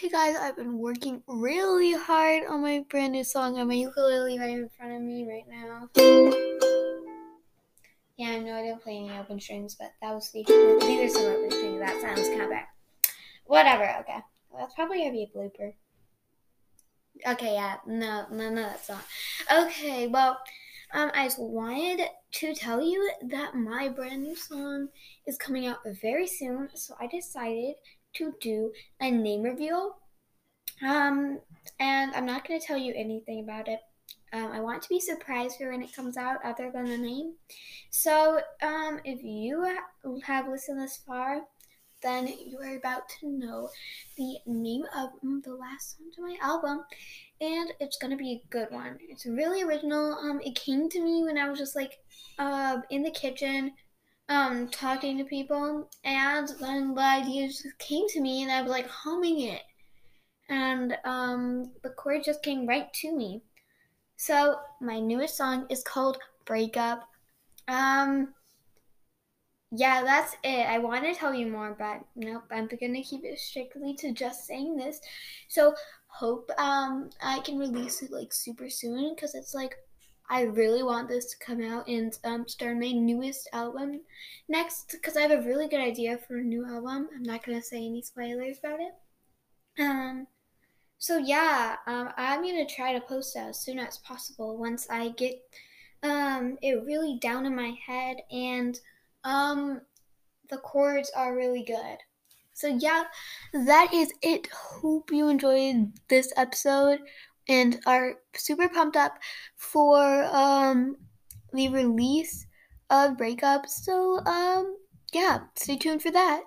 Hey guys, I've been working really hard on my brand new song on my ukulele right in front of me right now. Yeah, I know I didn't play any open strings, but that was the these are some open strings. That sounds kind of bad. Whatever. Okay, that's probably gonna be a blooper. Okay, yeah, no, no, no, that's not. Okay, well, um, I just wanted to tell you that my brand new song is coming out very soon, so I decided to do a name reveal. Um, and I'm not going to tell you anything about it. Um, I want to be surprised for when it comes out, other than the name. So, um, if you have listened this far, then you are about to know the name of the last song to my album, and it's gonna be a good one. It's really original. Um, it came to me when I was just like, uh, in the kitchen um, talking to people, and then the idea just came to me, and I was like humming it, and um, the chord just came right to me. So my newest song is called "Breakup." Um, yeah, that's it. I want to tell you more, but nope, I'm gonna keep it strictly to just saying this. So hope um I can release it like super soon because it's like I really want this to come out and um, start my newest album next because I have a really good idea for a new album. I'm not gonna say any spoilers about it. Um, so yeah, um, I'm gonna try to post it as soon as possible once I get um, it really down in my head and um, the chords are really good. So yeah, that is it. Hope you enjoyed this episode and are super pumped up for um, the release of Breakup. So um, yeah, stay tuned for that.